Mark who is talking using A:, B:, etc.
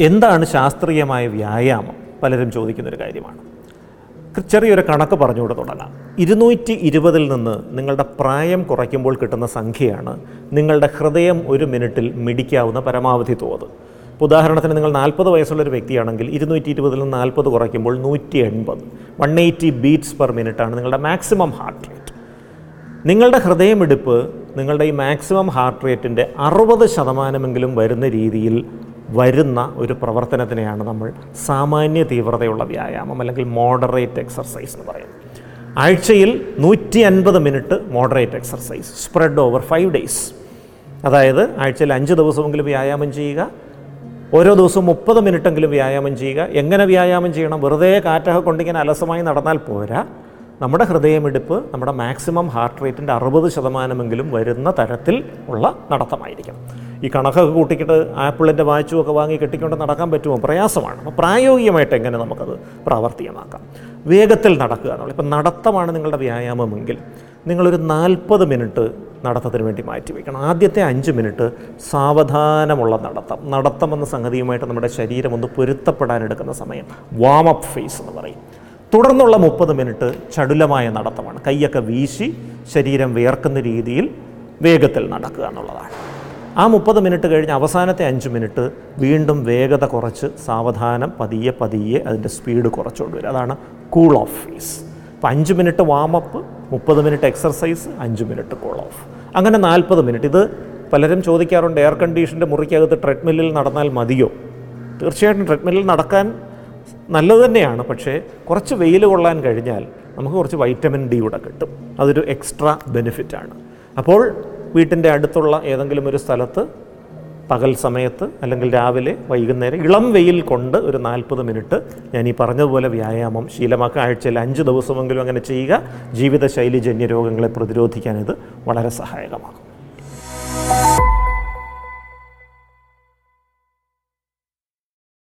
A: എന്താണ് ശാസ്ത്രീയമായ വ്യായാമം? പലരും ചോദിക്കുന്നൊരു കാര്യമാണ്. ചെറിയൊരു കണക്ക് പറഞ്ഞുകൊണ്ട് തുടങ്ങാം. ഇരുന്നൂറ്റി ഇരുപതിൽ നിന്ന് നിങ്ങളുടെ പ്രായം കുറയ്ക്കുമ്പോൾ കിട്ടുന്ന സംഖ്യയാണ് നിങ്ങളുടെ ഹൃദയം ഒരു മിനിറ്റിൽ മിടിക്കാവുന്ന പരമാവധി തോത്. ഉദാഹരണത്തിന് നിങ്ങൾ നാൽപ്പത് വയസ്സുള്ളൊരു വ്യക്തിയാണെങ്കിൽ ഇരുന്നൂറ്റി ഇരുപതിൽ നിന്ന് നാൽപ്പത് കുറയ്ക്കുമ്പോൾ നൂറ്റി എൺപത് വൺ എയ്റ്റി ബീറ്റ്സ് പെർ മിനിറ്റാണ് നിങ്ങളുടെ മാക്സിമം ഹാർട്ട് റേറ്റ്. നിങ്ങളുടെ ഹൃദയമിടിപ്പ് നിങ്ങളുടെ ഈ മാക്സിമം ഹാർട്ട് റേറ്റിന്റെ അറുപത് ശതമാനമെങ്കിലും വരുന്ന രീതിയിൽ വരുന്ന ഒരു പ്രവർത്തനത്തിനെയാണ് നമ്മൾ സാമാന്യ തീവ്രതയുള്ള വ്യായാമം അല്ലെങ്കിൽ മോഡറേറ്റ് എക്സർസൈസ് എന്ന് പറയുന്നത്. ആഴ്ചയിൽ നൂറ്റി അൻപത് minute moderate exercise spread over five days അതായത് ആഴ്ചയിൽ അഞ്ച് ദിവസമെങ്കിലും വ്യായാമം ചെയ്യുക ഓരോ ദിവസവും മുപ്പത് മിനിറ്റെങ്കിലും വ്യായാമം ചെയ്യുക. എങ്ങനെ വ്യായാമം ചെയ്യണം? വെറുതെ കാറ്റൊക്കെ കൊണ്ടിങ്ങനെ അലസമായി നടന്നാൽ പോരാ. നമ്മുടെ ഹൃദയമിടിപ്പ് നമ്മുടെ മാക്സിമം ഹാർട്ട് റേറ്റിന്റെ അറുപത് ശതമാനമെങ്കിലും വരുന്ന തരത്തിൽ ഉള്ള നടത്തമായിരിക്കും ഈ കണക്കൊക്കെ കൂട്ടിക്കിട്ട് ആപ്പിളിന്റെ വാച്ചും ഒക്കെ വാങ്ങി കെട്ടിക്കൊണ്ട് നടക്കാൻ പറ്റുമോ? പ്രയാസമാണ്. അപ്പോൾ പ്രായോഗികമായിട്ട് എങ്ങനെ നമുക്കത് പ്രാവർത്തികമാക്കാം? വേഗത്തിൽ നടക്കുക എന്നുള്ളത്. ഇപ്പം നടത്തമാണ് നിങ്ങളുടെ വ്യായാമമെങ്കിൽ നിങ്ങളൊരു നാൽപ്പത് മിനിറ്റ് നടത്തത്തിന് വേണ്ടി മാറ്റി മാറ്റിവെക്കണം ആദ്യത്തെ അഞ്ച് മിനിറ്റ് സാവധാനമുള്ള നടത്തം. നടത്തം എന്ന സംഗതിയുമായിട്ട് നമ്മുടെ ശരീരം ഒന്ന് പൊരുത്തപ്പെടാൻ എടുക്കുന്ന സമയം. വാം അപ്പ് ഫേസ് എന്ന് പറയും. തുടർന്നുള്ള മുപ്പത് മിനിറ്റ് ചടുലമായ നടത്തമാണ്. കൈയൊക്കെ വീശി ശരീരം വിയർക്കുന്ന രീതിയിൽ വേഗത്തിൽ നടക്കുക എന്നുള്ളതാണ്. ആ മുപ്പത് മിനിറ്റ് കഴിഞ്ഞ് അവസാനത്തെ അഞ്ച് മിനിറ്റ് വീണ്ടും വേഗത കുറച്ച് സാവധാനം പതിയെ പതിയെ അതിന്റെ സ്പീഡ് കുറച്ചുകൊണ്ട് വരും അതാണ് കൂൾ ഓഫ് ഫേസ് അപ്പോൾ അഞ്ച് മിനിറ്റ് വാമപ്പ് മുപ്പത് മിനിറ്റ് എക്സർസൈസ് അഞ്ച് മിനിറ്റ് കൂൾ ഓഫ് അങ്ങനെ നാൽപ്പത് മിനിറ്റ്. ഇത് പലരും ചോദിക്കാറുണ്ട് എയർ കണ്ടീഷന്റെ മുറിക്കകത്ത് ട്രെഡ്മില്ലിൽ നടന്നാൽ മതിയോ? തീർച്ചയായിട്ടും ട്രെഡ്മില്ലിൽ നടക്കാൻ നല്ലത് തന്നെയാണ് പക്ഷേ കുറച്ച് വെയിൽ കൊള്ളാൻ കഴിഞ്ഞാൽ നമുക്ക് കുറച്ച് വൈറ്റമിൻ ഡി കൂടെ കിട്ടും. അതൊരു എക്സ്ട്രാ ബെനിഫിറ്റാണ് അപ്പോൾ വീട്ടിന്റെ അടുത്തുള്ള ഏതെങ്കിലും ഒരു സ്ഥലത്ത് പകൽ സമയത്ത് അല്ലെങ്കിൽ രാവിലെ വൈകുന്നേരം ഇളം വെയിൽ കൊണ്ട് ഒരു നാൽപ്പത് മിനിറ്റ് ഞാൻ ഈ പറഞ്ഞതുപോലെ വ്യായാമം ശീലമാക്കുക ആഴ്ചയിൽ അഞ്ച് ദിവസമെങ്കിലും അങ്ങനെ ചെയ്യുക ജീവിതശൈലി ജന്യ രോഗങ്ങളെ പ്രതിരോധിക്കാൻ ഇത് വളരെ സഹായകമാകും.